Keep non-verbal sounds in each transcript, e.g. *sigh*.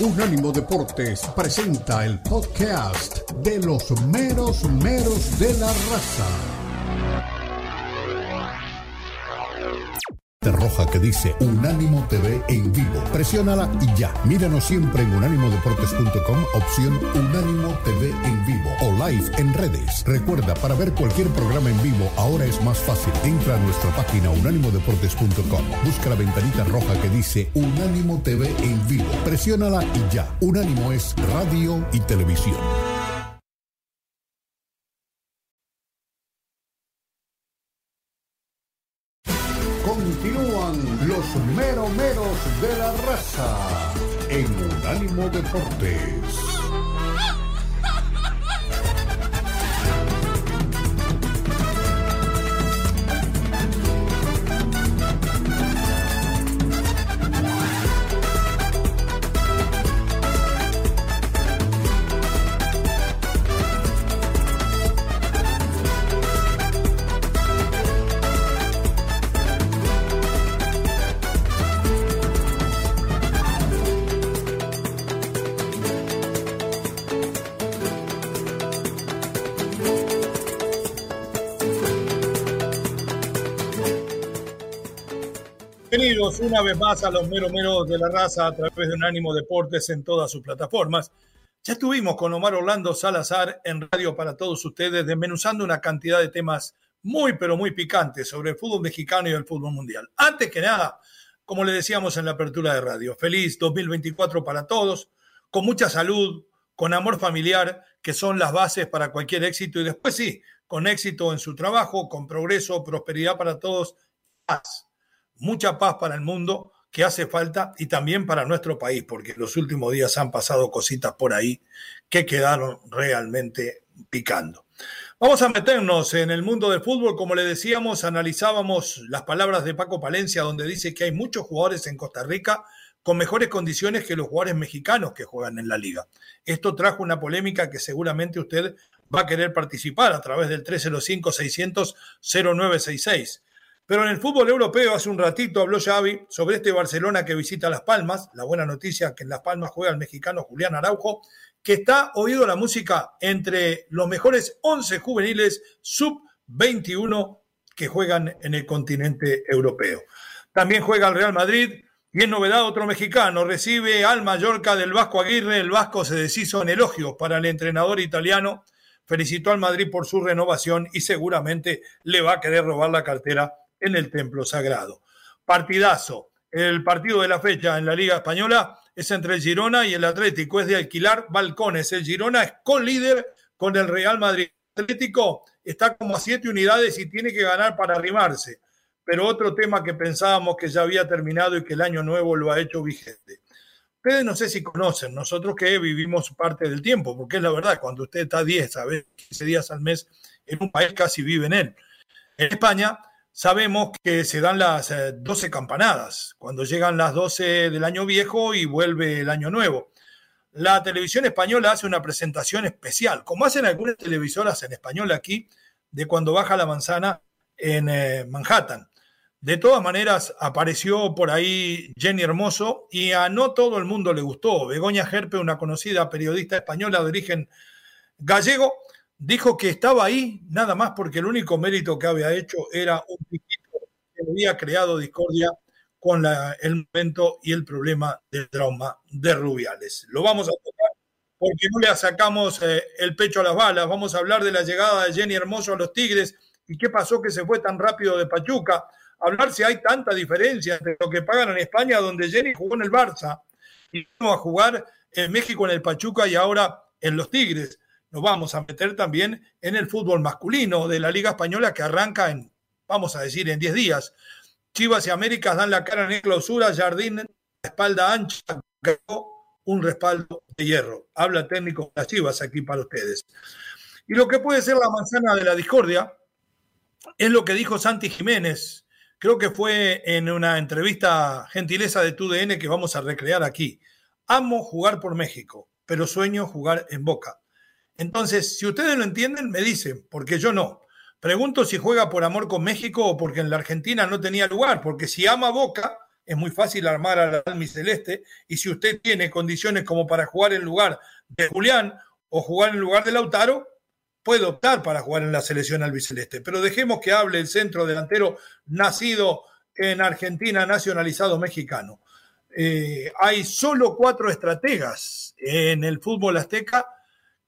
Unánimo Deportes presenta el podcast de los meros meros de la raza. Roja que dice Unánimo TV en vivo. Presiónala y ya. Míranos siempre en unánimodeportes.com, opción Unánimo TV en vivo o live en redes. Recuerda, para ver cualquier programa en vivo ahora es más fácil. Entra a nuestra página unánimodeportes.com. Busca la ventanita roja que dice Unánimo TV en vivo. Presiónala y ya. Unánimo es radio y televisión. Bienvenidos una vez más a los meros meros de la raza a través de Unánimo Deportes en todas sus plataformas. Ya estuvimos con Omar Orlando Salazar en radio para todos ustedes, desmenuzando una cantidad de temas muy, pero muy picantes sobre el fútbol mexicano y el fútbol mundial. Antes que nada, como le decíamos en la apertura de radio, feliz 2024 para todos, con mucha salud, con amor familiar, que son las bases para cualquier éxito, y después sí, con éxito en su trabajo, con progreso, prosperidad para todos, paz mucha paz para el mundo que hace falta y también para nuestro país, porque los últimos días han pasado cositas por ahí que quedaron realmente picando. Vamos a meternos en el mundo del fútbol. Como le decíamos, analizábamos las palabras de Paco Palencia, donde dice que hay muchos jugadores en Costa Rica con mejores condiciones que los jugadores mexicanos que juegan en la liga. Esto trajo una polémica que seguramente usted va a querer participar a través del 305-600-0966. Pero en el fútbol europeo, hace un ratito habló Xavi sobre este Barcelona que visita Las Palmas. La buena noticia que en Las Palmas juega el mexicano Julián Araujo, que está oído la música entre los mejores 11 juveniles sub-21 que juegan en el continente europeo. También juega el Real Madrid y en novedad otro mexicano recibe al Mallorca del Vasco Aguirre. El Vasco se deshizo en elogios para el entrenador italiano. Felicitó al Madrid por su renovación y seguramente le va a querer robar la cartera en el templo sagrado. Partidazo. El partido de la fecha en la Liga Española es entre el Girona y el Atlético. Es de alquilar balcones. El Girona es co-líder con el Real Madrid. Atlético está como a siete unidades y tiene que ganar para arrimarse. Pero otro tema que pensábamos que ya había terminado y que el año nuevo lo ha hecho vigente. Ustedes no sé si conocen, nosotros que vivimos parte del tiempo, porque es la verdad, cuando usted está 10, a 15 días al mes en un país casi vive en él. En España sabemos que se dan las 12 eh, campanadas, cuando llegan las 12 del año viejo y vuelve el año nuevo. La televisión española hace una presentación especial, como hacen algunas televisoras en español aquí, de cuando baja la manzana en eh, Manhattan. De todas maneras, apareció por ahí Jenny Hermoso y a no todo el mundo le gustó. Begoña Gerpe, una conocida periodista española de origen gallego, dijo que estaba ahí nada más porque el único mérito que había hecho era un piquito que había creado discordia con el momento y el problema del trauma de Rubiales. Lo vamos a tocar porque no le sacamos eh, el pecho a las balas. Vamos a hablar de la llegada de Jenny Hermoso a los Tigres y qué pasó que se fue tan rápido de Pachuca. Hablar si hay tanta diferencia entre lo que pagan en España, donde Jenny jugó en el Barça, y vino a jugar en México en el Pachuca y ahora en los Tigres nos vamos a meter también en el fútbol masculino de la Liga Española que arranca en, vamos a decir, en 10 días. Chivas y Américas dan la cara en clausura, Jardín, espalda ancha, un respaldo de hierro. Habla técnico de las Chivas aquí para ustedes. Y lo que puede ser la manzana de la discordia es lo que dijo Santi Jiménez. Creo que fue en una entrevista gentileza de TUDN que vamos a recrear aquí. Amo jugar por México, pero sueño jugar en Boca. Entonces, si ustedes lo entienden, me dicen, porque yo no. Pregunto si juega por amor con México o porque en la Argentina no tenía lugar, porque si ama Boca, es muy fácil armar al almiceleste y si usted tiene condiciones como para jugar en lugar de Julián o jugar en lugar de Lautaro, puede optar para jugar en la selección albiceleste. Pero dejemos que hable el centro delantero nacido en Argentina, nacionalizado mexicano. Eh, hay solo cuatro estrategas en el fútbol azteca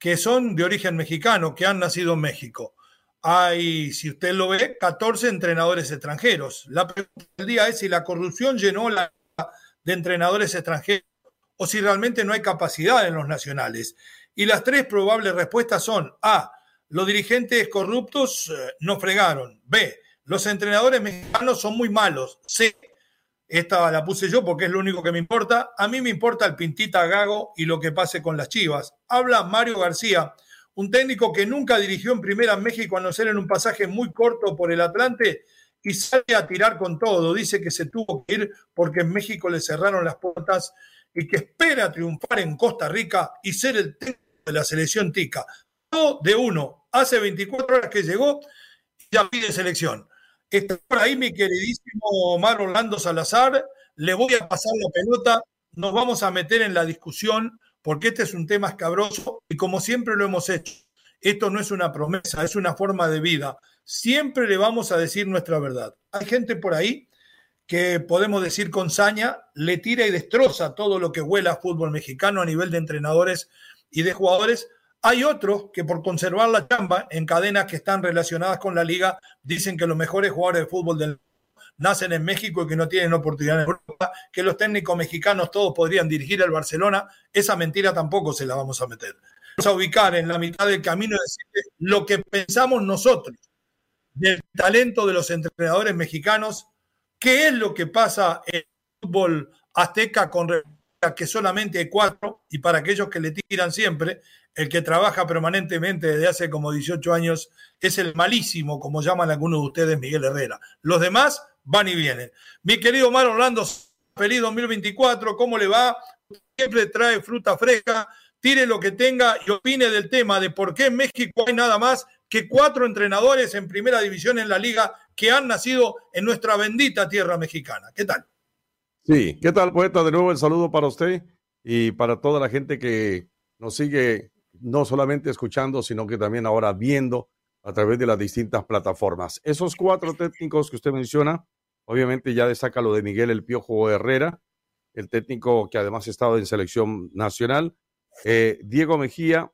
que son de origen mexicano, que han nacido en México. Hay, si usted lo ve, 14 entrenadores extranjeros. La pregunta del día es si la corrupción llenó la de entrenadores extranjeros o si realmente no hay capacidad en los nacionales. Y las tres probables respuestas son A, los dirigentes corruptos eh, no fregaron. B, los entrenadores mexicanos son muy malos. C, esta la puse yo porque es lo único que me importa. A mí me importa el Pintita Gago y lo que pase con las Chivas. Habla Mario García, un técnico que nunca dirigió en primera en México a no ser en un pasaje muy corto por el Atlante y sale a tirar con todo. Dice que se tuvo que ir porque en México le cerraron las puertas y que espera triunfar en Costa Rica y ser el técnico de la selección tica. Todo de uno. Hace 24 horas que llegó y ya pide selección. Está por ahí mi queridísimo Omar Orlando Salazar. Le voy a pasar la pelota. Nos vamos a meter en la discusión porque este es un tema escabroso y como siempre lo hemos hecho. Esto no es una promesa, es una forma de vida. Siempre le vamos a decir nuestra verdad. Hay gente por ahí que podemos decir con saña, le tira y destroza todo lo que huela a fútbol mexicano a nivel de entrenadores y de jugadores. Hay otros que por conservar la chamba en cadenas que están relacionadas con la liga dicen que los mejores jugadores de fútbol del nacen en México y que no tienen oportunidad en Europa, que los técnicos mexicanos todos podrían dirigir al Barcelona, esa mentira tampoco se la vamos a meter. Vamos a ubicar en la mitad del camino y lo que pensamos nosotros del talento de los entrenadores mexicanos ¿Qué es lo que pasa en el fútbol azteca con que solamente hay cuatro? Y para aquellos que le tiran siempre, el que trabaja permanentemente desde hace como 18 años es el malísimo, como llaman algunos de ustedes, Miguel Herrera. Los demás van y vienen. Mi querido Mar Orlando, feliz 2024, ¿cómo le va? Siempre trae fruta fresca, tire lo que tenga y opine del tema de por qué en México hay nada más que cuatro entrenadores en primera división en la liga que han nacido en nuestra bendita tierra mexicana. ¿Qué tal? Sí, ¿qué tal, poeta? De nuevo el saludo para usted y para toda la gente que nos sigue no solamente escuchando, sino que también ahora viendo a través de las distintas plataformas. Esos cuatro técnicos que usted menciona, obviamente ya destaca lo de Miguel El Piojo Herrera, el técnico que además ha estado en selección nacional, eh, Diego Mejía,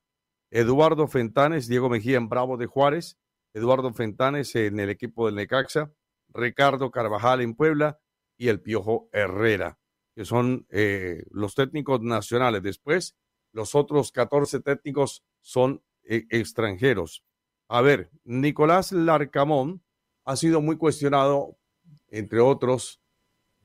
Eduardo Fentanes, Diego Mejía en Bravo de Juárez, Eduardo Fentanes en el equipo del Necaxa, Ricardo Carvajal en Puebla y el Piojo Herrera, que son eh, los técnicos nacionales. Después, los otros 14 técnicos son eh, extranjeros. A ver, Nicolás Larcamón ha sido muy cuestionado, entre otros,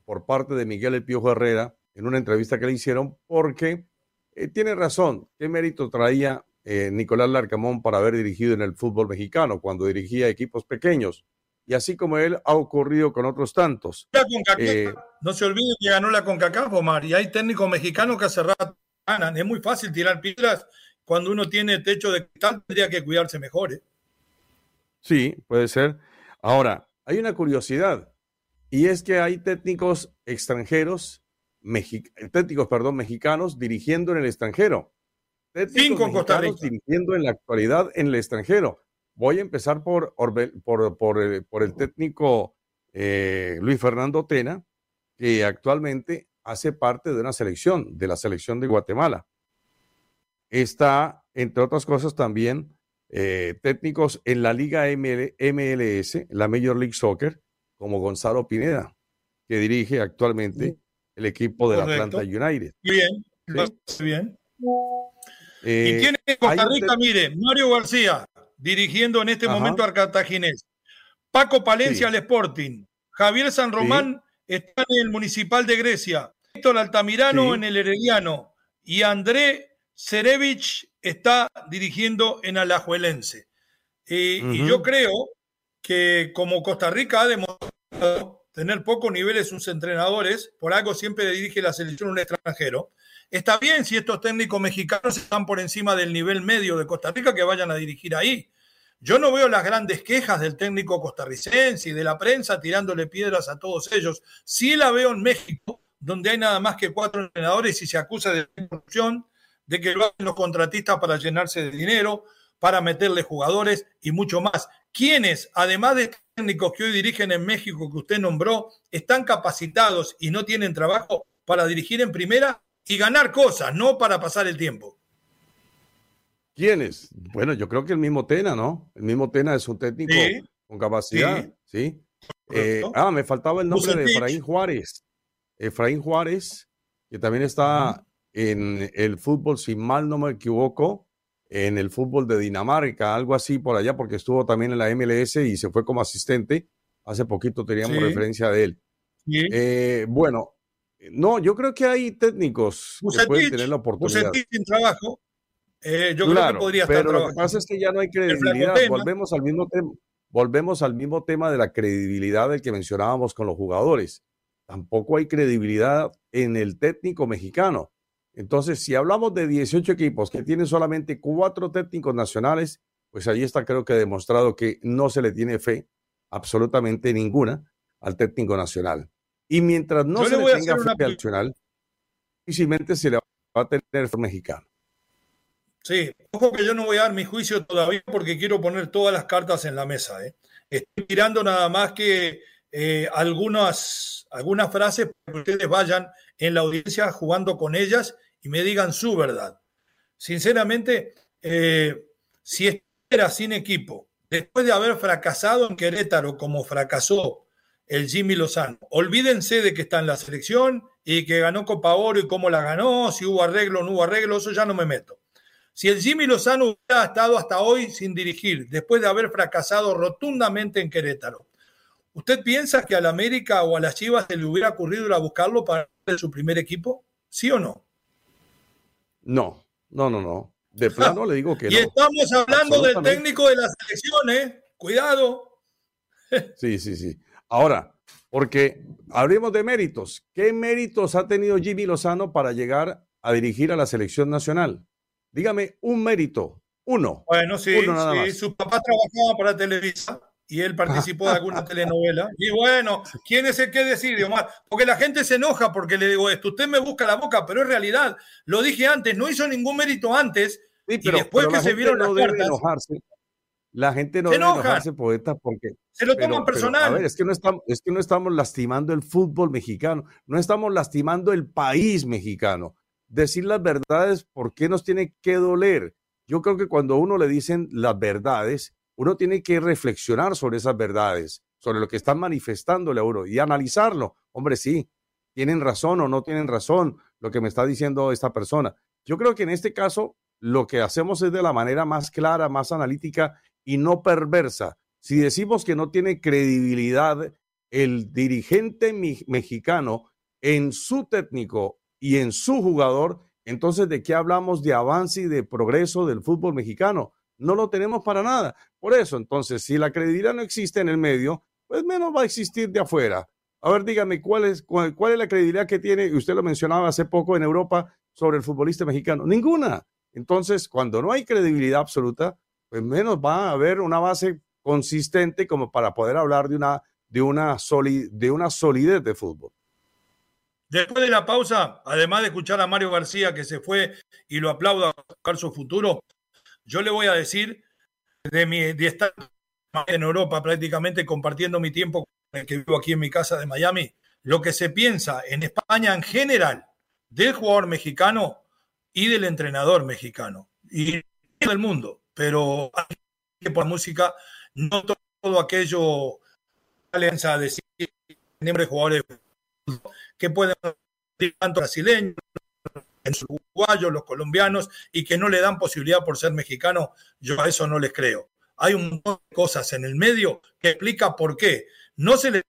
por parte de Miguel El Piojo Herrera en una entrevista que le hicieron, porque eh, tiene razón, ¿qué mérito traía eh, Nicolás Larcamón para haber dirigido en el fútbol mexicano cuando dirigía equipos pequeños. Y así como él ha ocurrido con otros tantos. Eh, no se olvide que ganó la CONCACAF, Omar, y hay técnicos mexicanos que hace rato ganan. Es muy fácil tirar piedras cuando uno tiene techo de cristal, tendría que cuidarse mejor. ¿eh? Sí, puede ser. Ahora, hay una curiosidad, y es que hay técnicos extranjeros, técnicos, perdón, mexicanos dirigiendo en el extranjero. Cinco en Costa Rica. Dirigiendo en la actualidad en el extranjero. Voy a empezar por, por, por, eh, el técnico eh, Luis Fernando Tena, que actualmente hace parte de una selección, de la selección de Guatemala. Está, entre otras cosas, también eh, técnicos en la Liga MLS, la Major League Soccer, como Gonzalo Pineda, que dirige actualmente el equipo del Atlanta United. Bien, bien. Eh, y tiene Costa Rica, mire, Mario García, dirigiendo en este momento al Cartaginés. Paco Palencia al Sporting. Javier San Román está en el Municipal de Grecia. Héctor Altamirano en el Herediano. Y André Cerevich está dirigiendo en Alajuelense. Eh, y yo creo que como Costa Rica ha demostrado tener pocos niveles sus entrenadores, por algo siempre dirige la selección un extranjero. Está bien si estos técnicos mexicanos están por encima del nivel medio de Costa Rica, que vayan a dirigir ahí. Yo no veo las grandes quejas del técnico costarricense y de la prensa tirándole piedras a todos ellos. Sí la veo en México, donde hay nada más que cuatro entrenadores y se acusa de corrupción, de que lo hacen los contratistas para llenarse de dinero, para meterle jugadores y mucho más. Quienes, además de técnicos que hoy dirigen en México que usted nombró, están capacitados y no tienen trabajo para dirigir en primera y ganar cosas, no para pasar el tiempo. ¿Quiénes? Bueno, yo creo que el mismo Tena, ¿no? El mismo Tena es un técnico con capacidad, ¿sí? Eh, ah, me faltaba el nombre de Efraín Juárez. Efraín Juárez, que también está en el fútbol, si mal no me equivoco, en el fútbol de Dinamarca, algo así por allá, porque estuvo también en la MLS y se fue como asistente. Hace poquito teníamos referencia de él. Eh, bueno, no, yo creo que hay técnicos que pueden tener la oportunidad. sin trabajo, eh, yo creo que podría estar Pero lo que pasa es que ya no hay credibilidad. Volvemos al mismo tema. Volvemos al mismo tema de la credibilidad del que mencionábamos con los jugadores. Tampoco hay credibilidad en el técnico mexicano. Entonces, si hablamos de 18 equipos que tienen solamente cuatro técnicos nacionales, pues ahí está creo que demostrado que no se le tiene fe absolutamente ninguna al técnico nacional. Y mientras no se le, tenga fe al nacional, difícilmente se le va a tener fe mexicano. Sí, ojo que yo no voy a dar mi juicio todavía porque quiero poner todas las cartas en la mesa. ¿eh? Estoy mirando nada más que eh, algunas, algunas frases para que ustedes vayan en la audiencia jugando con ellas y me digan su verdad. Sinceramente, eh, si era sin equipo, después de haber fracasado en Querétaro como fracasó el Jimmy Lozano, olvídense de que está en la selección y que ganó Copa Oro y cómo la ganó, si hubo arreglo o no hubo arreglo, eso ya no me meto. Si el Jimmy Lozano hubiera estado hasta hoy sin dirigir, después de haber fracasado rotundamente en Querétaro, ¿usted piensa que al América o a las Chivas se le hubiera ocurrido ir a buscarlo para su primer equipo? ¿Sí o no? No, no, no, no. De plano le digo que *laughs* y no. Y estamos hablando del técnico de la selección, ¿eh? Cuidado. *laughs* sí, sí, sí. Ahora, porque hablemos de méritos. ¿Qué méritos ha tenido Jimmy Lozano para llegar a dirigir a la selección nacional? Dígame un mérito, uno. Bueno, sí, sí. su papá trabajaba para Televisa y él participó de alguna *laughs* telenovela. Y bueno, ¿quién es el que decide, Omar? Porque la gente se enoja porque le digo esto. Usted me busca la boca, pero es realidad. Lo dije antes, no hizo ningún mérito antes. y después que se vieron las cartas. Enojarse. La gente no debe enojarse, poeta, porque. Se lo toman personal. a ver, es que, no estamos, es que no estamos lastimando el fútbol mexicano, no estamos lastimando el país mexicano decir las verdades, ¿por qué nos tiene que doler? Yo creo que cuando uno le dicen las verdades, uno tiene que reflexionar sobre esas verdades, sobre lo que están manifestándole a uno y analizarlo. Hombre, sí, tienen razón o no tienen razón lo que me está diciendo esta persona. Yo creo que en este caso lo que hacemos es de la manera más clara, más analítica y no perversa. Si decimos que no tiene credibilidad el dirigente mexicano en su técnico y en su jugador, entonces ¿de qué hablamos de avance y de progreso del fútbol mexicano? No lo tenemos para nada. Por eso, entonces, si la credibilidad no existe en el medio, pues menos va a existir de afuera. A ver, dígame, ¿cuál es, cuál, cuál es la credibilidad que tiene, usted lo mencionaba hace poco en Europa, sobre el futbolista mexicano? Ninguna. Entonces, cuando no hay credibilidad absoluta, pues menos va a haber una base consistente como para poder hablar de una, de una, de una solidez de fútbol. Después de la pausa, además de escuchar a Mario García que se fue y lo aplaudo a buscar su futuro, yo le voy a decir de, mi, de estar en Europa prácticamente compartiendo mi tiempo con el que vivo aquí en mi casa de Miami, lo que se piensa en España en general del jugador mexicano y del entrenador mexicano y del mundo, pero que por música no todo aquello alianza decir de jugadores que pueden tanto brasileños, uruguayos, los colombianos, y que no le dan posibilidad por ser mexicano, yo a eso no les creo. Hay un montón de cosas en el medio que explica por qué. No se le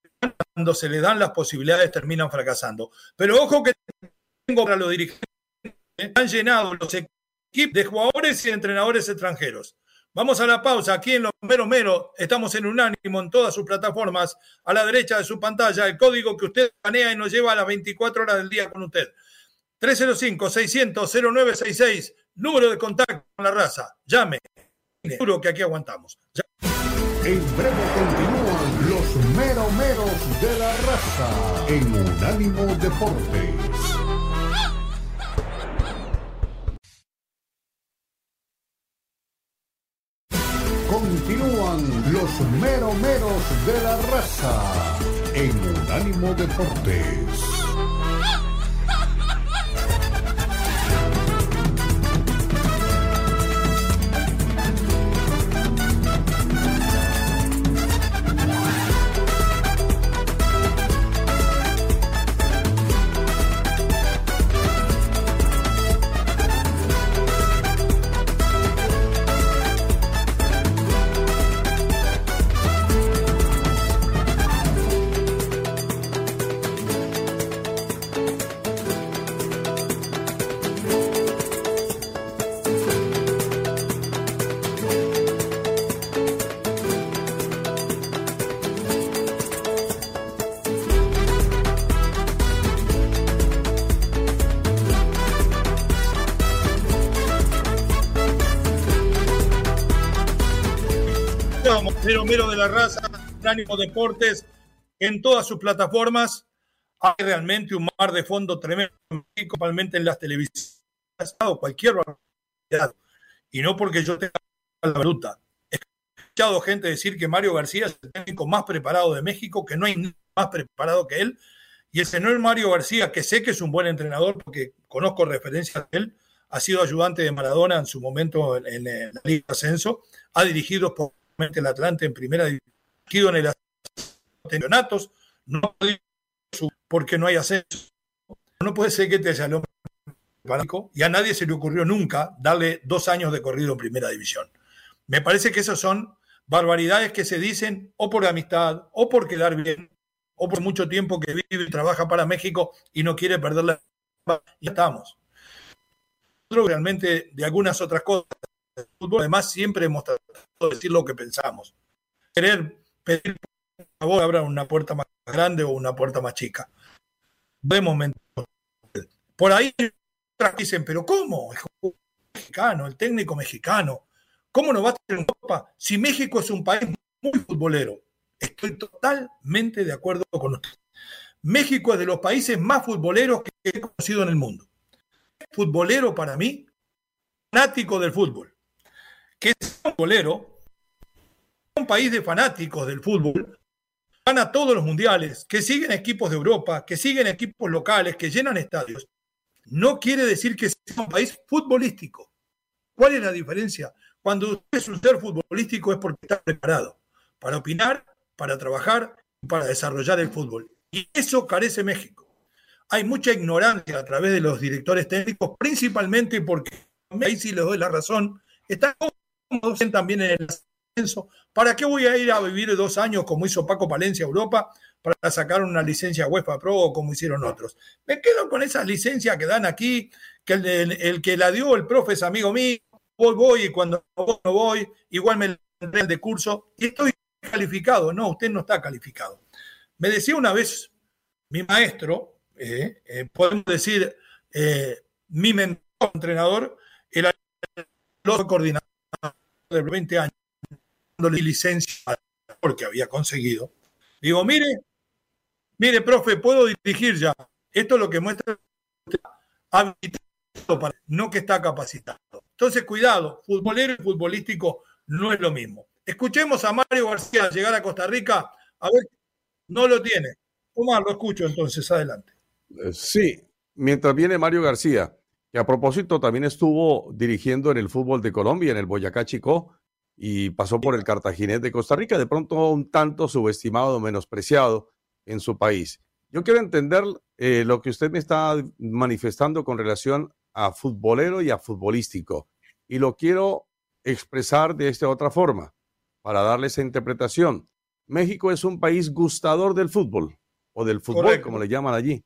cuando se le dan las posibilidades terminan fracasando. Pero ojo que tengo para los dirigentes, han llenado los equipos de jugadores y entrenadores extranjeros. Vamos a la pausa. Aquí en Los Mero Mero estamos en Unánimo en todas sus plataformas. A la derecha de su pantalla, el código que usted planea y nos lleva a las 24 horas del día con usted. 305-600-0966, número de contacto con la raza. Llame. Seguro que aquí aguantamos. En breve continúan los meromeros de la raza en Unánimo Deportes. Continúan los meromeros de la raza en Unánimo Deportes. Mero de la Raza, Ánimo Deportes, en todas sus plataformas. Hay realmente un mar de fondo tremendo, principalmente en las televisiones, cualquier Y no porque yo tenga la bruta. He escuchado gente decir que Mario García es el técnico más preparado de México, que no hay más preparado que él. Y no es Mario García, que sé que es un buen entrenador porque conozco referencias de él, ha sido ayudante de Maradona en su momento en, la Liga Ascenso, ha dirigido por el Atlante en primera división en el campeonatos, no porque no hay ascenso. No puede ser que te haya y a nadie se le ocurrió nunca darle dos años de corrido en primera división. Me parece que esas son barbaridades que se dicen o por amistad, o por quedar bien, o por mucho tiempo que vive y trabaja para México y no quiere perder la... Ya estamos. Realmente de algunas otras cosas además siempre hemos tratado de decir lo que pensamos. Querer pedir por favor abra una puerta más grande o una puerta más chica. Momento. Por ahí dicen, pero ¿cómo? El mexicano, el técnico mexicano. ¿Cómo no va a tener en Europa si México es un país muy futbolero? Estoy totalmente de acuerdo con usted. México es de los países más futboleros que he conocido en el mundo. Futbolero para mí, fanático del fútbol que es un bolero, un país de fanáticos del fútbol, van a todos los mundiales, que siguen equipos de Europa, que siguen equipos locales, que llenan estadios, no quiere decir que sea un país futbolístico. ¿Cuál es la diferencia? Cuando usted es un ser futbolístico es porque está preparado para opinar, para trabajar para desarrollar el fútbol. Y eso carece México. Hay mucha ignorancia a través de los directores técnicos, principalmente porque, ahí sí les doy la razón, están también en el ascenso. ¿Para qué voy a ir a vivir dos años como hizo Paco Palencia Europa para sacar una licencia UEFA Pro o como hicieron otros? Me quedo con esas licencias que dan aquí, que el, que la dio el profe es amigo mío, voy, voy y cuando no voy, igual me el de curso y estoy calificado. No, usted no está calificado. Me decía una vez mi maestro, eh, eh, podemos decir eh, mi mentor, entrenador, el coordinador de 20 años, dándole licencia porque había conseguido. Digo, mire, mire, profe, puedo dirigir ya. Esto es lo que muestra para, no que está capacitado. Entonces, cuidado, futbolero y futbolístico no es lo mismo. Escuchemos a Mario García llegar a Costa Rica. A ver, no lo tiene. Omar, lo escucho entonces, adelante. Eh, sí, mientras viene Mario García, que a propósito también estuvo dirigiendo en el fútbol de Colombia, en el Boyacá Chico, y pasó por el Cartaginés de Costa Rica, de pronto un tanto subestimado menospreciado en su país. Yo quiero entender eh, lo que usted me está manifestando con relación a futbolero y a futbolístico, y lo quiero expresar de esta otra forma, para darle esa interpretación. México es un país gustador del fútbol, o del fútbol, como le llaman allí.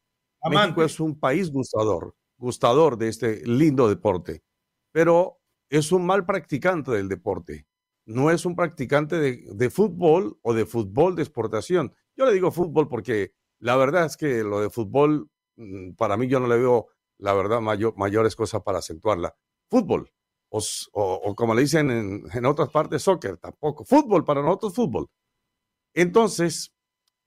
México es un país gustador gustador de este lindo deporte, pero es un mal practicante del deporte. No es un practicante de, fútbol o de fútbol de exportación. Yo le digo fútbol porque la verdad es que lo de fútbol, mm, para mí yo no le veo, la verdad, mayores cosas para acentuarla. Fútbol. o, como le dicen en, en, otras partes, soccer, tampoco. Fútbol, para nosotros fútbol. Entonces,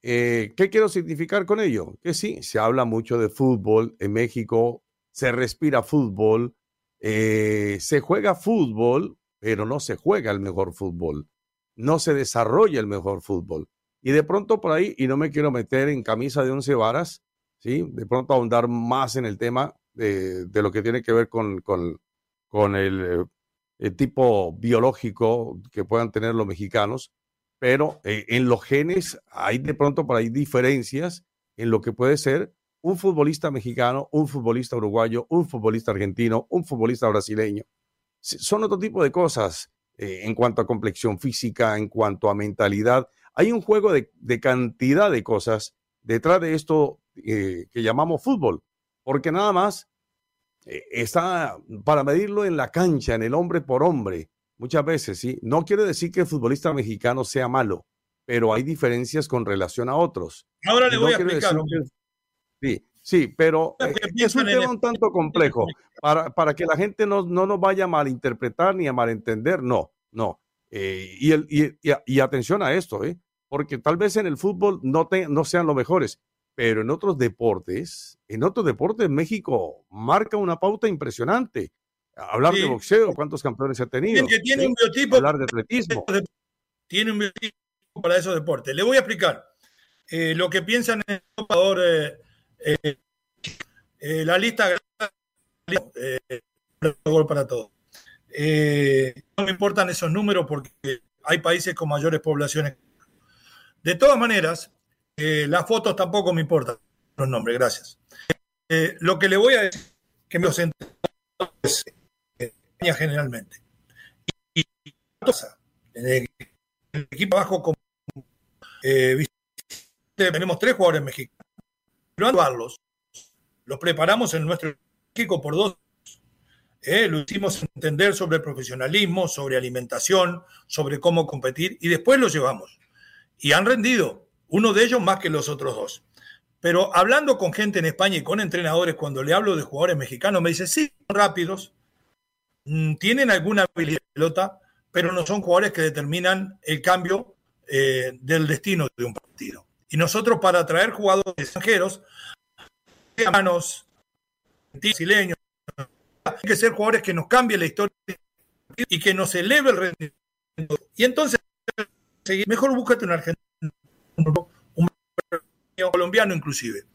eh, ¿qué quiero significar con ello? Que sí, se habla mucho de fútbol en México, se respira fútbol, eh, se juega fútbol, pero no se juega el mejor fútbol, no se desarrolla el mejor fútbol. Y de pronto por ahí, y no me quiero meter en camisa de once varas, ¿sí? de pronto ahondar más en el tema de, lo que tiene que ver con, con, el, el, tipo biológico que puedan tener los mexicanos, pero eh, en los genes hay de pronto por ahí diferencias en lo que puede ser un futbolista mexicano, un futbolista uruguayo, un futbolista argentino, un futbolista brasileño. Son otro tipo de cosas eh, en cuanto a complexión física, en cuanto a mentalidad. Hay un juego de, cantidad de cosas detrás de esto eh, que llamamos fútbol, porque nada más está para medirlo en la cancha, en el hombre por hombre, muchas veces, ¿sí? No quiere decir que el futbolista mexicano sea malo, pero hay diferencias con relación a otros. Ahora le voy a explicar. Sí, sí, pero eh, es un tema un tanto complejo *laughs* para, para que la gente no, no nos vaya a malinterpretar ni a malentender, no, no. Eh, y, el, y, y, atención a esto, ¿eh? porque tal vez en el fútbol no, te, no sean los mejores, pero en otros deportes, en otros deportes México marca una pauta impresionante. Hablar de boxeo, cuántos campeones ha tenido. que tiene un biotipo. Hablar de atletismo. *laughs* Tiene un biotipo para esos deportes. Le voy a explicar eh, lo que piensan en el jugador. Eh, eh, la lista gol para todos. no me importan esos números porque hay países con mayores poblaciones. De todas maneras, las fotos tampoco me importan los nombres, gracias. lo que le voy a decir que me los generalmente. Y, en el, equipo abajo, como, eh, tenemos tres jugadores mexicanos. Los, preparamos en nuestro equipo por dos. Eh, lo hicimos entender sobre profesionalismo, sobre alimentación, sobre cómo competir y después los llevamos. Y han rendido, uno de ellos más que los otros dos. Pero hablando con gente en España y con entrenadores, cuando le hablo de jugadores mexicanos, me dicen, sí, rápidos, Mm, tienen alguna habilidad de pelota, pero no son jugadores que determinan el cambio eh, del destino de un partido. Y nosotros para atraer jugadores extranjeros, hermanos, brasileños, hay que ser jugadores que nos cambien la historia y que nos eleve el rendimiento. Y entonces, mejor búscate un argentino, un colombiano inclusive.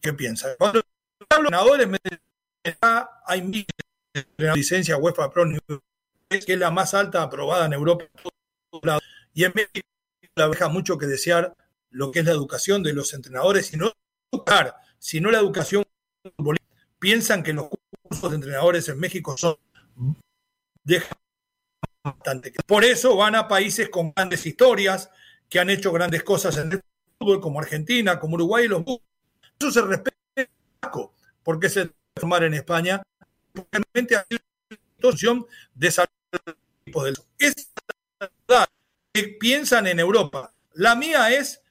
¿Qué piensas? Cuando hablo de entrenadores, hay miles la licencia UEFA Pro que es la más alta aprobada en Europa y en México la deja mucho que desear lo que es la educación de los entrenadores y no sino la educación piensan que los cursos de entrenadores en México son bastante. Por eso van a países con grandes historias, que han hecho grandes cosas en el fútbol, como Argentina, como Uruguay y los Eso se respeta porque se formar en España realmente a situación de salud Es verdad que piensan en Europa. La mía es,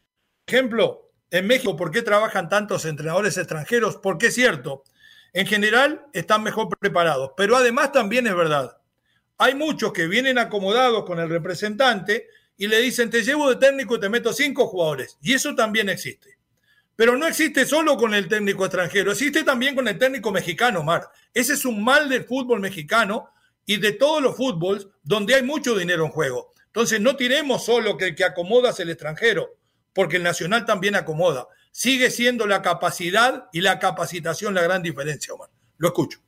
ejemplo, en México, ¿por qué trabajan tantos entrenadores extranjeros? Porque es cierto, en general están mejor preparados, pero además también es verdad. Hay muchos que vienen acomodados con el representante y le dicen, te llevo de técnico y te meto cinco jugadores. Y eso también existe. Pero no existe solo con el técnico extranjero, existe también con el técnico mexicano, Mar. Ese es un mal del fútbol mexicano y de todos los fútbols donde hay mucho dinero en juego. Entonces no tiremos solo que el que acomoda es el extranjero, porque el nacional también acomoda. Sigue siendo la capacidad y la capacitación la gran diferencia, Omar. Lo escucho.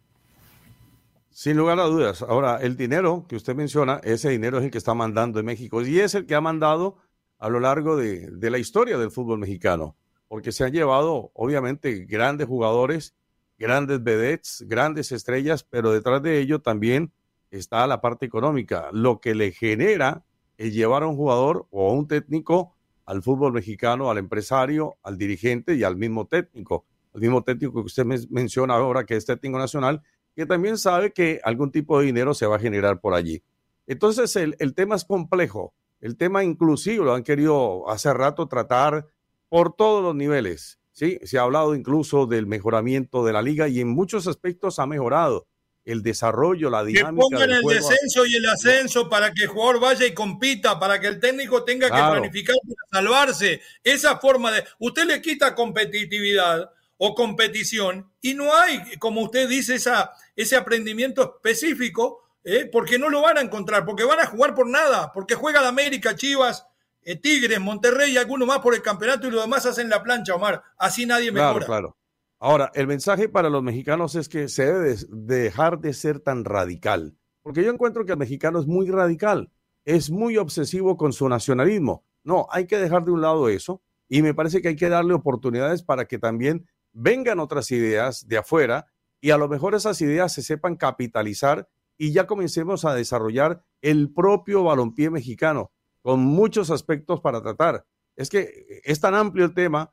Sin lugar a dudas. Ahora, el dinero que usted menciona, ese dinero es el que está mandando en México y es el que ha mandado a lo largo de, la historia del fútbol mexicano porque se han llevado, obviamente, grandes jugadores, grandes vedettes, grandes estrellas, pero detrás de ello también está la parte económica, lo que le genera el llevar a un jugador o a un técnico al fútbol mexicano, al empresario, al dirigente y al mismo técnico, al mismo técnico que usted menciona ahora, que es técnico nacional, que también sabe que algún tipo de dinero se va a generar por allí. Entonces, el, el tema es complejo, el tema inclusive lo han querido hace rato tratar por todos los niveles. ¿sí? Se ha hablado incluso del mejoramiento de la liga y en muchos aspectos ha mejorado. El desarrollo, la dinámica. Que pongan el descenso y el ascenso para que el jugador vaya y compita, para que el técnico tenga que planificar para salvarse. Esa forma de. Usted le quita competitividad o competición y no hay, como usted dice, esa, ese aprendimiento específico, ¿eh? porque no lo van a encontrar, porque van a jugar por nada, porque juega la América, Chivas, eh, Tigres, Monterrey y alguno más por el campeonato y los demás hacen la plancha, Omar. Así nadie mejora. Claro, claro. Ahora, el mensaje para los mexicanos es que se debe dejar de ser tan radical, porque yo encuentro que el mexicano es muy radical, es muy obsesivo con su nacionalismo. No, hay que dejar de un lado eso y me parece que hay que darle oportunidades para que también vengan otras ideas de afuera y a lo mejor esas ideas se sepan capitalizar y ya comencemos a desarrollar el propio balompié mexicano con muchos aspectos para tratar. Es que es tan amplio el tema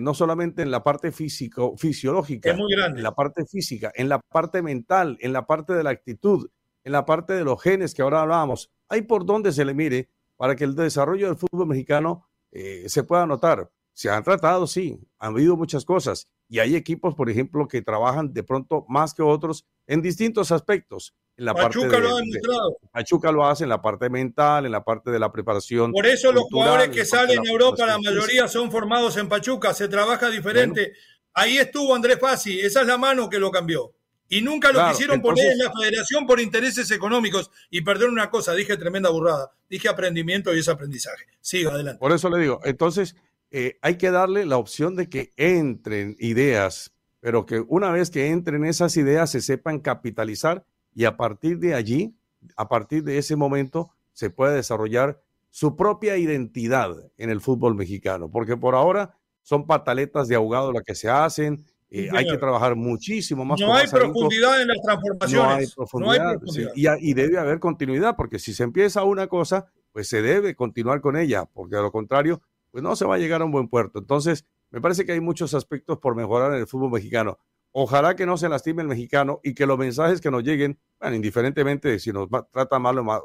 no solamente en la parte físico, fisiológica, en la parte física, en la parte mental, en la parte de la actitud, en la parte de los genes que ahora hablábamos. Hay por donde se le mire para que el desarrollo del fútbol mexicano eh, se pueda notar. Se han tratado, sí, han habido muchas cosas y hay equipos, por ejemplo, que trabajan de pronto más que otros en distintos aspectos. En la Pachuca parte lo ha demostrado. Pachuca lo hace en la parte mental, en la parte de la preparación. Por eso los jugadores que salen en Europa, la mayoría son formados en Pachuca, se trabaja diferente. Ahí estuvo Andrés Fassi, esa es la mano que lo cambió. Y nunca lo quisieron poner en la federación por intereses económicos. Y perdieron una cosa, dije tremenda burrada. Dije aprendimiento y es aprendizaje. Siga adelante. Por eso le digo, entonces eh, hay que darle la opción de que entren ideas, pero que una vez que entren esas ideas se sepan capitalizar y a partir de allí, a partir de ese momento, se puede desarrollar su propia identidad en el fútbol mexicano, porque por ahora son pataletas de ahogado las que se hacen, eh, hay que trabajar muchísimo más. No hay profundidad en las transformaciones. No hay profundidad. y, debe haber continuidad, porque si se empieza una cosa, pues se debe continuar con ella, porque a lo contrario, pues no se va a llegar a un buen puerto. Entonces, me parece que hay muchos aspectos por mejorar en el fútbol mexicano. Ojalá que no se lastime el mexicano y que los mensajes que nos lleguen, bueno, indiferentemente si nos trata mal o mal,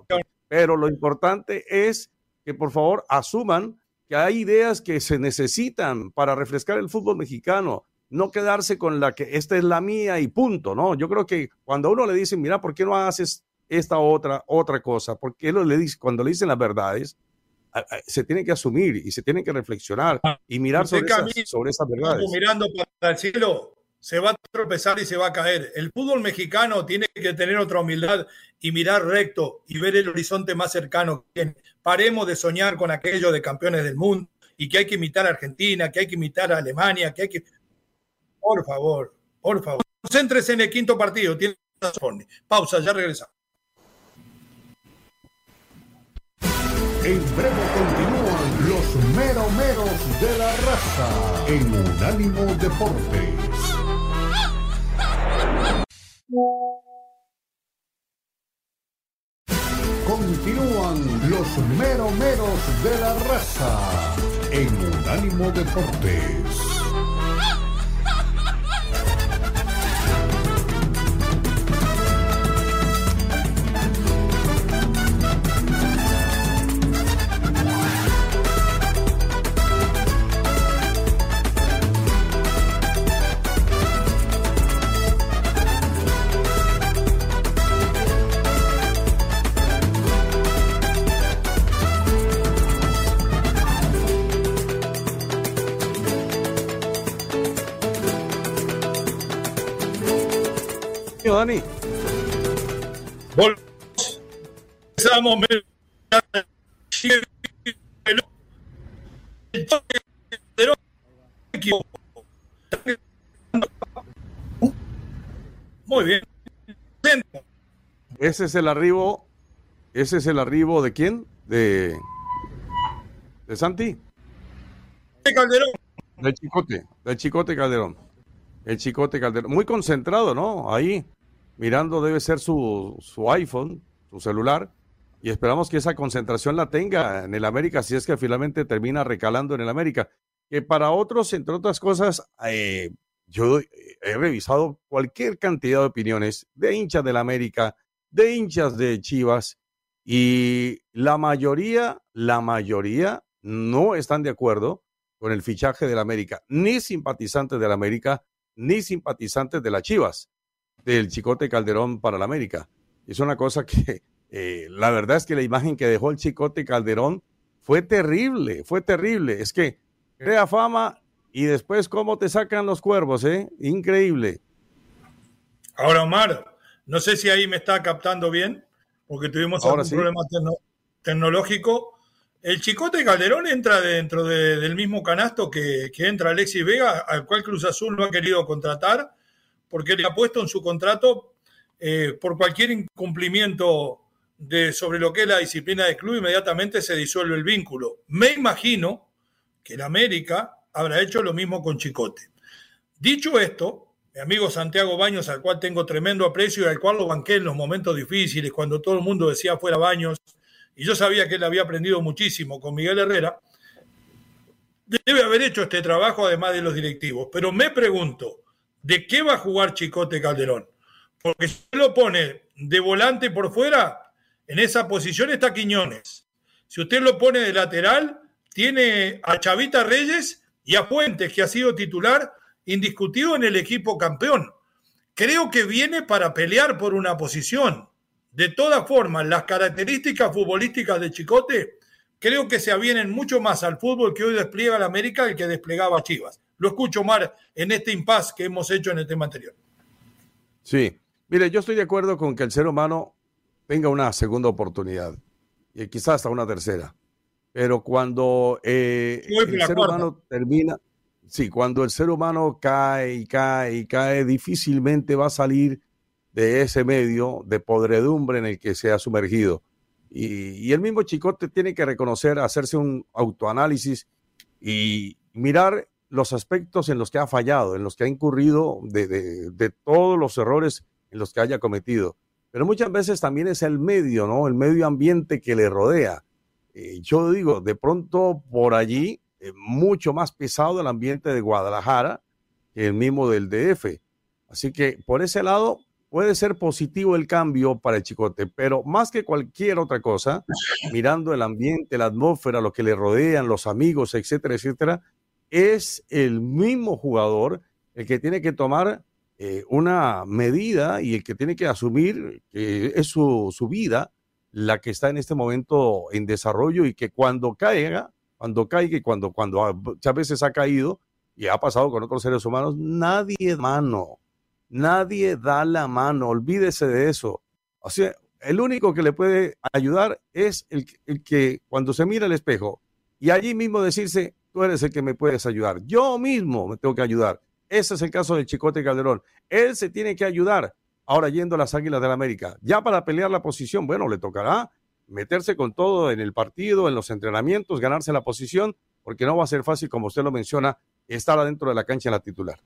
pero lo importante es que por favor asuman que hay ideas que se necesitan para refrescar el fútbol mexicano, no quedarse con la que esta es la mía y punto, ¿no? Yo creo que cuando a uno le dicen, mira, ¿por qué no haces esta otra, otra cosa? ¿Por qué lo le dice, cuando le dicen las verdades? Se tiene que asumir y se tiene que reflexionar ah, y mirar sobre, esas, sobre esas verdades. Mirando para el cielo, se va a tropezar y se va a caer. El fútbol mexicano tiene que tener otra humildad y mirar recto y ver el horizonte más cercano. Paremos de soñar con aquello de campeones del mundo y que hay que imitar a Argentina, que hay que imitar a Alemania, que hay que... Por favor, por favor. Concéntrese en el quinto partido. Tiene razón. Pausa, ya regresamos. En breve continúan los meromeros de la raza en Unánimo Deportes. Continúan los meromeros de la raza en Unánimo Deportes. Dani. Muy bien. Ese es el arribo. Ese es el arribo de quién? De. De Santi. De Calderón. Del Chicote. Del Chicote Calderón. El Chicote Calderón. Muy concentrado, ¿no? Ahí mirando debe ser su, su iPhone, su celular, y esperamos que esa concentración la tenga en el América, si es que finalmente termina recalando en el América. Que para otros, entre otras cosas, eh, yo he revisado cualquier cantidad de opiniones de hinchas del América, de hinchas de Chivas, y la mayoría, la mayoría no están de acuerdo con el fichaje del América, ni simpatizantes del América, ni simpatizantes de las Chivas. Del Chicote Calderón para la América. Es una cosa que *laughs* eh, la verdad es que la imagen que dejó el Chicote Calderón fue terrible, fue terrible. Es que crea fama y después cómo te sacan los cuervos, ¿eh? Increíble. Ahora, Omar, no sé si ahí me está captando bien, porque tuvimos algún problema tecnológico. El Chicote Calderón entra dentro del mismo canasto que, que, entra Alexis Vega, al cual Cruz Azul no ha querido contratar, porque le ha puesto en su contrato eh, por cualquier incumplimiento de, sobre lo que es la disciplina del club, inmediatamente se disuelve el vínculo. Me imagino que el América habrá hecho lo mismo con Chicote. Dicho esto, mi amigo Santiago Baños, al cual tengo tremendo aprecio y al cual lo banqué en los momentos difíciles, cuando todo el mundo decía fuera Baños, y yo sabía que él había aprendido muchísimo con Miguel Herrera, debe haber hecho este trabajo además de los directivos. Pero me pregunto, ¿de qué va a jugar Chicote Calderón? Porque si lo pone de volante por fuera, en esa posición está Quiñones. Si usted lo pone de lateral, tiene a Chavita Reyes y a Fuentes, que ha sido titular indiscutido en el equipo campeón. Creo que viene para pelear por una posición. De todas formas, las características futbolísticas de Chicote creo que se avienen mucho más al fútbol que hoy despliega la América el que desplegaba Chivas. Lo escucho, Mar, en este impasse que hemos hecho en el tema anterior. Sí, mire, yo estoy de acuerdo con que el ser humano tenga una segunda oportunidad y quizás hasta una tercera. Pero cuando eh, el ser humano termina, sí, cuando el ser humano cae y cae y cae, difícilmente va a salir de ese medio de podredumbre en el que se ha sumergido. Y, el mismo Chicote tiene que reconocer, hacerse un autoanálisis y mirar los aspectos en los que ha fallado, en los que ha incurrido de, de, todos los errores en los que haya cometido. Pero muchas veces también es el medio, ¿no? El medio ambiente que le rodea. Eh, yo digo, de pronto por allí eh, mucho más pesado el ambiente de Guadalajara que el mismo del DF. Así que por ese lado puede ser positivo el cambio para el Chicote, pero más que cualquier otra cosa, *laughs* mirando el ambiente, la atmósfera, lo que le rodean, los amigos, etcétera, etcétera, es el mismo jugador el que tiene que tomar eh, una medida y el que tiene que asumir que es su, vida la que está en este momento en desarrollo y que cuando caiga cuando caiga y cuando, cuando muchas veces ha caído y ha pasado con otros seres humanos, nadie mano, nadie da la mano, olvídese de eso. O sea, el único que le puede ayudar es el, el que cuando se mira al espejo y allí mismo decirse, tú eres el que me puedes ayudar, yo mismo me tengo que ayudar. Ese es el caso del Chicote Calderón. Él se tiene que ayudar. Ahora yendo a las Águilas de la América, ya para pelear la posición, bueno, le tocará meterse con todo en el partido, en los entrenamientos, ganarse la posición, porque no va a ser fácil, como usted lo menciona, estar adentro de la cancha en la titular.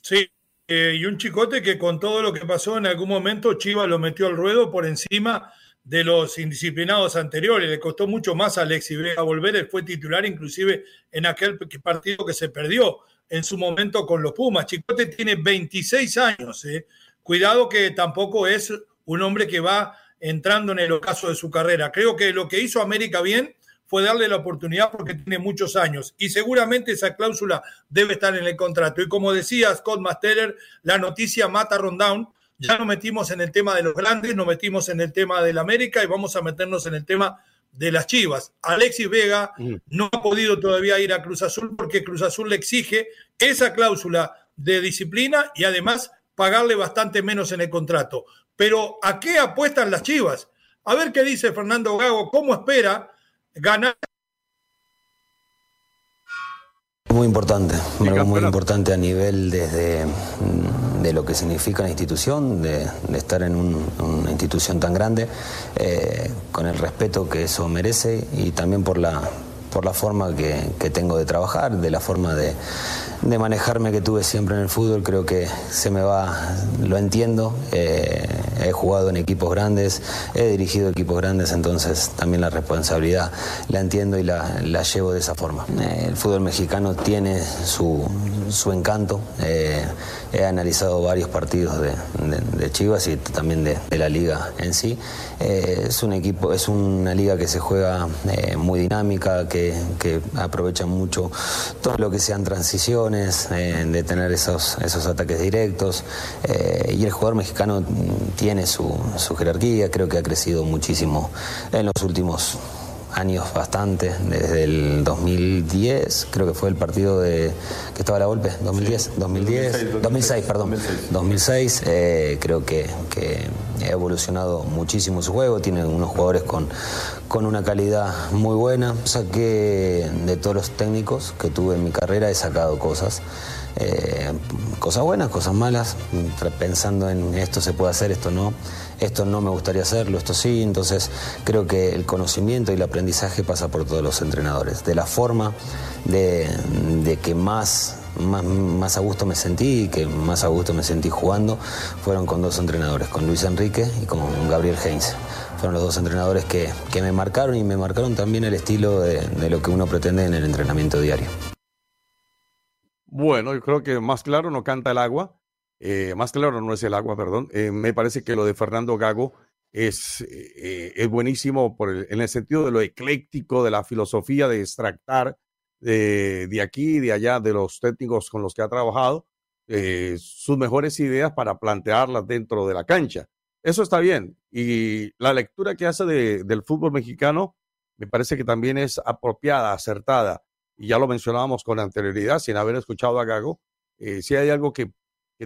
Sí, eh, y un chicote que con todo lo que pasó en algún momento, Chivas lo metió al ruedo por encima de los indisciplinados anteriores. Le costó mucho más a Alexis Vega volver, él fue titular inclusive en aquel partido que se perdió en su momento con los Pumas. Chicote tiene 26 años, eh. cuidado que tampoco es un hombre que va entrando en el ocaso de su carrera. Creo que lo que hizo América bien fue darle la oportunidad porque tiene muchos años y seguramente esa cláusula debe estar en el contrato. Y como decía Scott Masterer, la noticia mata Rondown. Ya nos metimos en el tema de los grandes, nos metimos en el tema del América y vamos a meternos en el tema de las Chivas. Alexis Vega mm. no ha podido todavía ir a Cruz Azul porque Cruz Azul le exige esa cláusula de disciplina y además pagarle bastante menos en el contrato. Pero ¿a qué apuestan las Chivas? A ver qué dice Fernando Gago, cómo espera ganar. Muy importante, muy importante a nivel desde mm, de lo que significa la institución, de, estar en una institución tan grande, eh, con el respeto que eso merece y también por la, por la forma que, tengo de trabajar, de la forma de, de manejarme que tuve siempre en el fútbol, creo que se me va, lo entiendo, eh, he jugado en equipos grandes, he dirigido equipos grandes, entonces también la responsabilidad la entiendo y la, la llevo de esa forma. Eh, el fútbol mexicano tiene su, su encanto. He analizado varios partidos de, Chivas y también de, la liga en sí. Eh, es un equipo, es una liga que se juega muy dinámica, que, aprovecha mucho todo lo que sean transiciones, de tener esos, esos ataques directos. y el jugador mexicano tiene su jerarquía, creo que ha crecido muchísimo en los últimos años bastante, desde el 2010, creo que fue el partido de que estaba la golpe, 2010, 2010, 2006, perdón, 2006, eh, creo que, que, ha evolucionado muchísimo su juego, tiene unos jugadores con, con una calidad muy buena, saqué de todos los técnicos que tuve en mi carrera, he sacado cosas. Eh, cosas buenas, cosas malas, pensando en esto se puede hacer, esto no esto no me gustaría hacerlo, esto sí. Entonces creo que el conocimiento y el aprendizaje pasa por todos los entrenadores. De la forma de, que más, más, a gusto me sentí y que más a gusto me sentí jugando fueron con dos entrenadores, con Luis Enrique y con Gabriel Heinz. Fueron los dos entrenadores que, me marcaron y me marcaron también el estilo de, de lo que uno pretende en el entrenamiento diario. Bueno, yo creo que más claro no canta el agua. Eh, más claro no es el agua, perdón. Eh, me parece que lo de Fernando Gago es, eh, es buenísimo por en el sentido de lo ecléctico, de la filosofía de extractar de, de aquí y de allá, de los técnicos con los que ha trabajado, sus mejores ideas para plantearlas dentro de la cancha. Eso está bien. Y la lectura que hace del fútbol mexicano me parece que también es apropiada, acertada. Y ya lo mencionábamos con anterioridad, sin haber escuchado a Gago. si hay algo que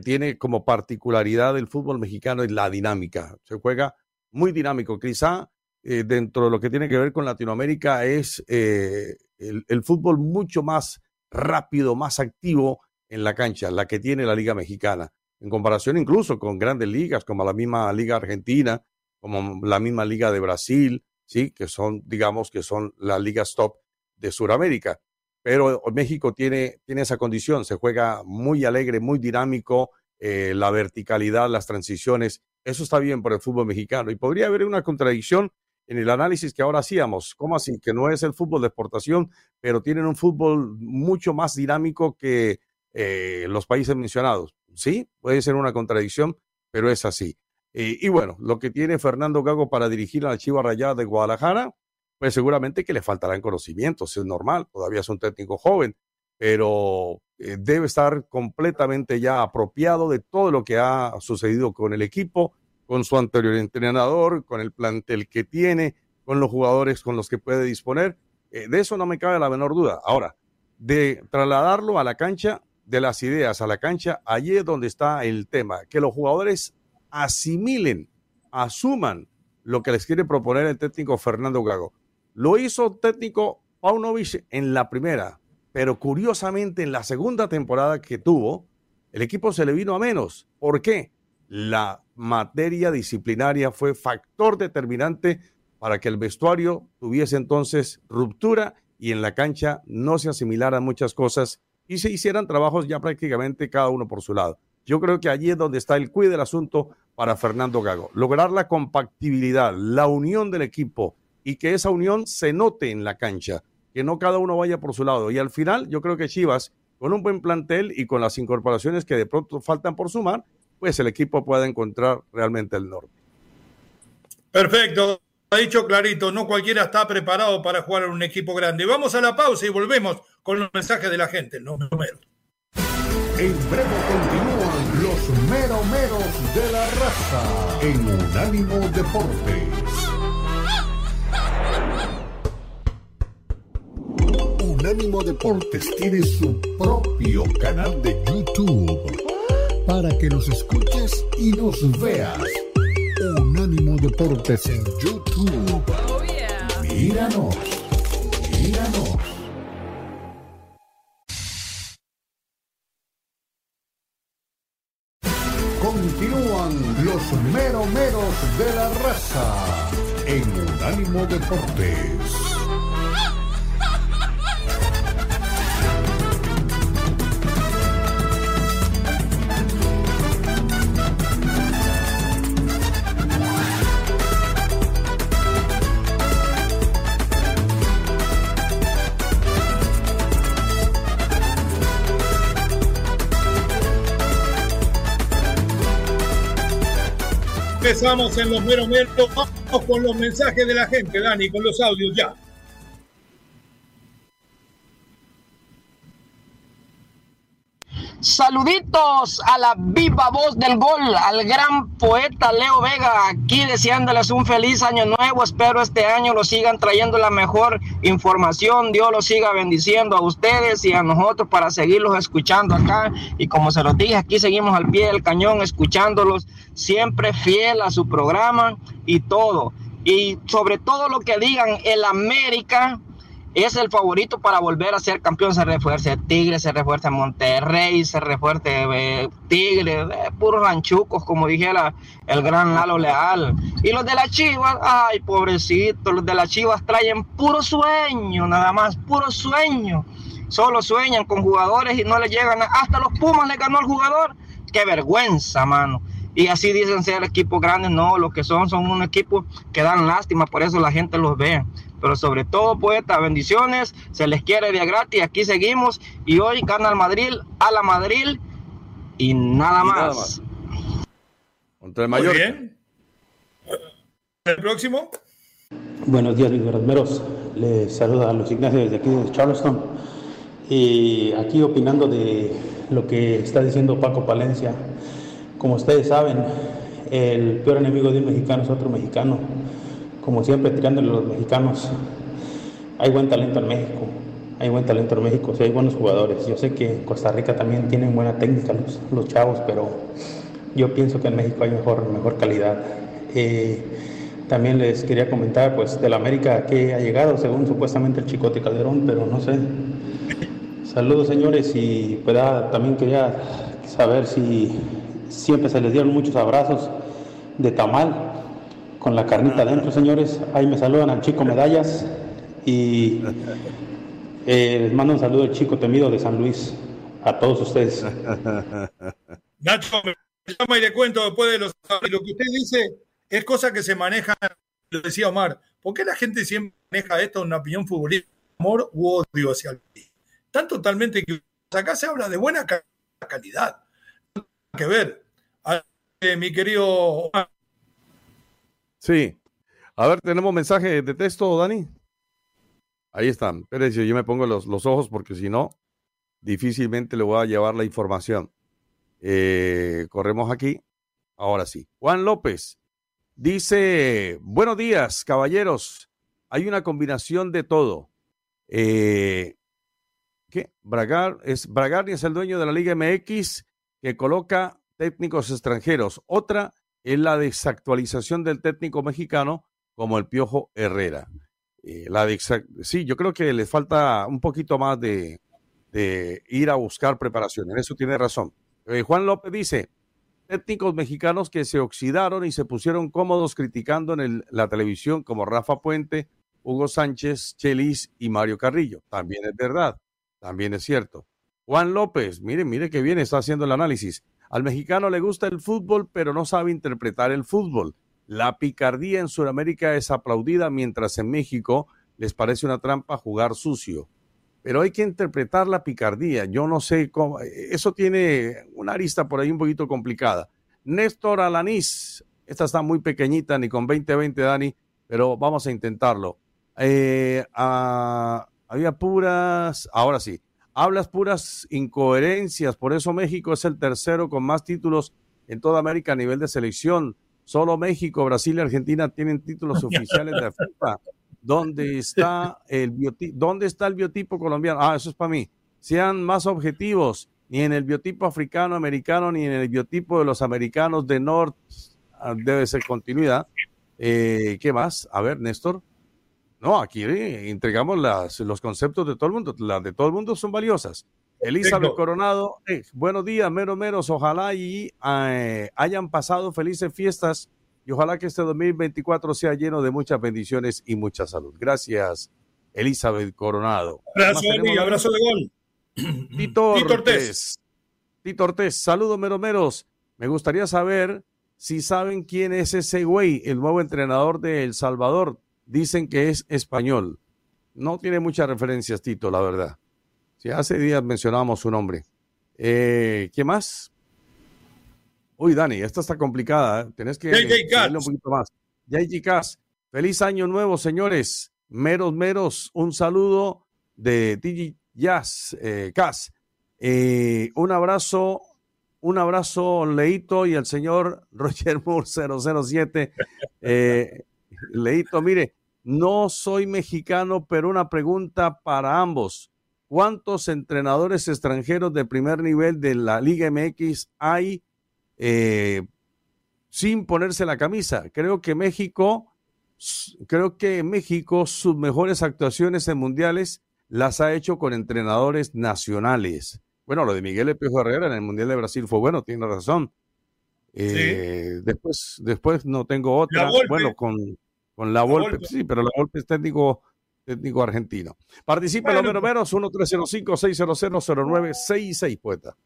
tiene como particularidad el fútbol mexicano es la dinámica. Se juega muy dinámico. Quizá eh, dentro de lo que tiene que ver con Latinoamérica es eh, el, fútbol mucho más rápido, más activo en la cancha, la que tiene la Liga Mexicana, en comparación incluso con grandes ligas como la misma Liga Argentina, como la misma Liga de Brasil, sí, que son, digamos, que son las ligas top de Sudamérica pero México tiene, tiene esa condición, se juega muy alegre, muy dinámico, eh, la verticalidad, las transiciones, eso está bien por el fútbol mexicano. Y podría haber una contradicción en el análisis que ahora hacíamos, ¿cómo así? Que no es el fútbol de exportación, pero tienen un fútbol mucho más dinámico que eh, los países mencionados. Sí, puede ser una contradicción, pero es así. Y bueno, lo que tiene Fernando Gago para dirigir a la Chiva de Guadalajara, pues seguramente que le faltarán conocimientos, es normal, todavía es un técnico joven, pero eh, debe estar completamente ya apropiado de todo lo que ha sucedido con el equipo, con su anterior entrenador, con el plantel que tiene, con los jugadores con los que puede disponer. Eh, de eso no me cabe la menor duda. Ahora, de trasladarlo a la cancha, de las ideas a la cancha, allí es donde está el tema, que los jugadores asimilen, asuman lo que les quiere proponer el técnico Fernando Gago. Lo hizo técnico Paunovic en la primera, pero curiosamente en la segunda temporada que tuvo, el equipo se le vino a menos. ¿Por qué? La materia disciplinaria fue factor determinante para que el vestuario tuviese entonces ruptura y en la cancha no se asimilaran muchas cosas y se hicieran trabajos ya prácticamente cada uno por su lado. Yo creo que allí es donde está el cuid del asunto para Fernando Gago. Lograr la compactibilidad, la unión del equipo, y que esa unión se note en la cancha, que no cada uno vaya por su lado. Y al final, yo creo que Chivas, con un buen plantel y con las incorporaciones que de pronto faltan por sumar, pues el equipo pueda encontrar realmente el norte. Perfecto. Ha dicho clarito, no cualquiera está preparado para jugar en un equipo grande. Vamos a la pausa y volvemos con los mensajes de la gente, los números. En breve continúan los meromeros de la raza en Unánimo Deportes. Unánimo Deportes tiene su propio canal de YouTube para que nos escuches y nos veas. Unánimo Deportes en YouTube. Míranos, míranos. Continúan los meromeros de la raza en Unánimo Deportes. Empezamos en los meros meros. Vamos con los mensajes de la gente, Dani, con los audios ya. Saluditos a la viva voz del gol, al gran poeta Leo Vega, aquí deseándoles un feliz año nuevo. Espero este año lo sigan trayendo la mejor información. Dios los siga bendiciendo a ustedes y a nosotros para seguirlos escuchando acá. Y como se los dije, aquí seguimos al pie del cañón escuchándolos, siempre fiel a su programa y todo. Y sobre todo lo que digan, el América es el favorito para volver a ser campeón. Se refuerce Tigre, se refuerce Monterrey, se refuerce eh, Tigre, eh, puros ranchucos, como dijera el gran Lalo Leal. Y los de las Chivas, ay, pobrecito, los de las Chivas traen puro sueño, nada más, puro sueño. Solo sueñan con jugadores y no le llegan. Hasta los Pumas le ganó el jugador. Qué vergüenza, mano y así dicen ser equipos grandes, no, lo que son son un equipo que dan lástima, por eso la gente los ve pero sobre todo, poeta, bendiciones, se les quiere de gratis, aquí seguimos y hoy gana el Madrid, a la Madrid y nada más. Contra el mayor. ¿El próximo? Buenos días, mis verdaderos. Les saluda a los Ignacio desde aquí de Charleston. Y aquí opinando de lo que está diciendo Paco Palencia. Como ustedes saben, el peor enemigo de un mexicano es otro mexicano como siempre tirándole a los mexicanos. Hay buen talento en México, hay buen talento en México, sí hay buenos jugadores. Yo sé que en Costa Rica también tienen buena técnica los, chavos, pero yo pienso que en México hay mejor, mejor calidad. Eh, también les quería comentar, pues, de la América que ha llegado, según supuestamente el Chicote Calderón, pero no sé. Saludos, señores, y pues, también quería saber si siempre se les dieron muchos abrazos de tamal con la carnita adentro, señores. Ahí me saludan al chico Medallas y eh, les mando un saludo al chico temido de San Luis a todos ustedes. *laughs* Nacho, me llama y le cuento después de los... Lo que usted dice es cosa que se maneja, lo decía Omar, ¿por qué la gente siempre maneja esto en una opinión futbolística? Amor u odio hacia el. Tan totalmente que acá se habla de buena calidad. que ver. Mi querido Omar, Sí. A ver, tenemos mensaje de texto, Dani. Ahí están. Espérense, yo me pongo los, los ojos porque si no, difícilmente le voy a llevar la información. Eh, corremos aquí. Ahora sí. Juan López dice, buenos días, caballeros. Hay una combinación de todo. Eh, ¿Qué? Es, Bragarni es el dueño de la Liga MX que coloca técnicos extranjeros. Otra es la desactualización del técnico mexicano como el Piojo Herrera. Eh, la sí, yo creo que le falta un poquito más de, ir a buscar preparación. En eso tiene razón. Eh, Juan López dice, técnicos mexicanos que se oxidaron y se pusieron cómodos criticando en la televisión como Rafa Puente, Hugo Sánchez, Chelis y Mario Carrillo. También es verdad, también es cierto. Juan López, mire, mire qué bien está haciendo el análisis. Al mexicano le gusta el fútbol, pero no sabe interpretar el fútbol. La picardía en Sudamérica es aplaudida, mientras en México les parece una trampa jugar sucio. Pero hay que interpretar la picardía. Yo no sé cómo. Eso tiene una arista por ahí un poquito complicada. Néstor Alanís, esta está muy pequeñita, ni con 20-20, Dani, pero vamos a intentarlo. Eh, ah, había puras. Ahora sí hablas puras incoherencias, por eso México es el tercero con más títulos en toda América a nivel de selección. Solo México, Brasil y Argentina tienen títulos *laughs* oficiales de FIFA. ¿Dónde está el biotipo, ¿Dónde está el biotipo colombiano? Ah, eso es para mí. Sean más objetivos, ni en el biotipo africano, americano, ni en el biotipo de los americanos de Norte ah, debe ser continuidad. Eh, ¿Qué más? A ver, Néstor. No, aquí eh, entregamos las, los conceptos de todo el mundo. Las de todo el mundo son valiosas. Elizabeth Coronado, eh, buenos días, mero menos. Ojalá y eh, hayan pasado felices fiestas y ojalá que este 2024 sea lleno de muchas bendiciones y mucha salud. Gracias, Elizabeth Coronado. Abrazo, abrazo de gol. Tito, Ortiz. Tito Ortiz, saludos meromeros. Me gustaría saber si saben quién es ese güey, el nuevo entrenador de El Salvador dicen que es español. No tiene muchas referencias, Tito, la verdad. Si hace días mencionábamos su nombre. Eh, ¿Qué más? Uy, Dani, esta está complicada. ¿eh? Tenés que JJ un poquito más. JJ Cass. Feliz año nuevo, señores. Meros, meros. Un saludo de DJ Jazz eh, Cass. Eh, un abrazo, un abrazo, Leito y el señor *laughs* Roger Moore 007. Eh, Leito, mire, no soy mexicano, pero una pregunta para ambos. ¿Cuántos entrenadores extranjeros de primer nivel de la Liga MX hay eh, sin ponerse la camisa? Creo que México, creo que México sus mejores actuaciones en mundiales las ha hecho con entrenadores nacionales. Bueno, lo de Miguel Epejo Herrera en el Mundial de Brasil fue bueno, tiene razón. Eh, después, después no tengo otra. Bueno, con, con la, Volpe, sí, pero la Volpe es técnico técnico argentino. Participa bueno, los menos 1-305-600-0966, poeta.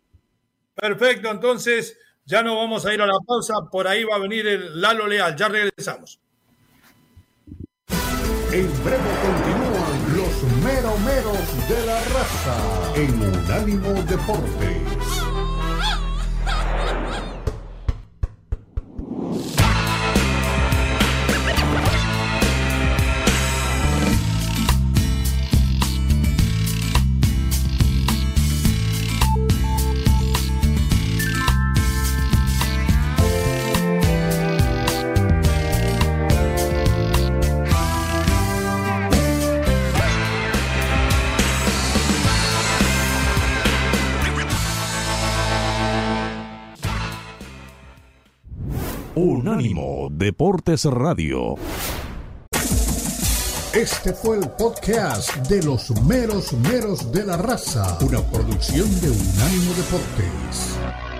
Perfecto, entonces ya no vamos a ir a la pausa, por ahí va a venir el Lalo Leal, ya regresamos. En breve continúan los meromeros de la raza en Unánimo Deportes. Unánimo Deportes Radio. Este fue el podcast de los meros meros de la raza, una producción de Unánimo Deportes.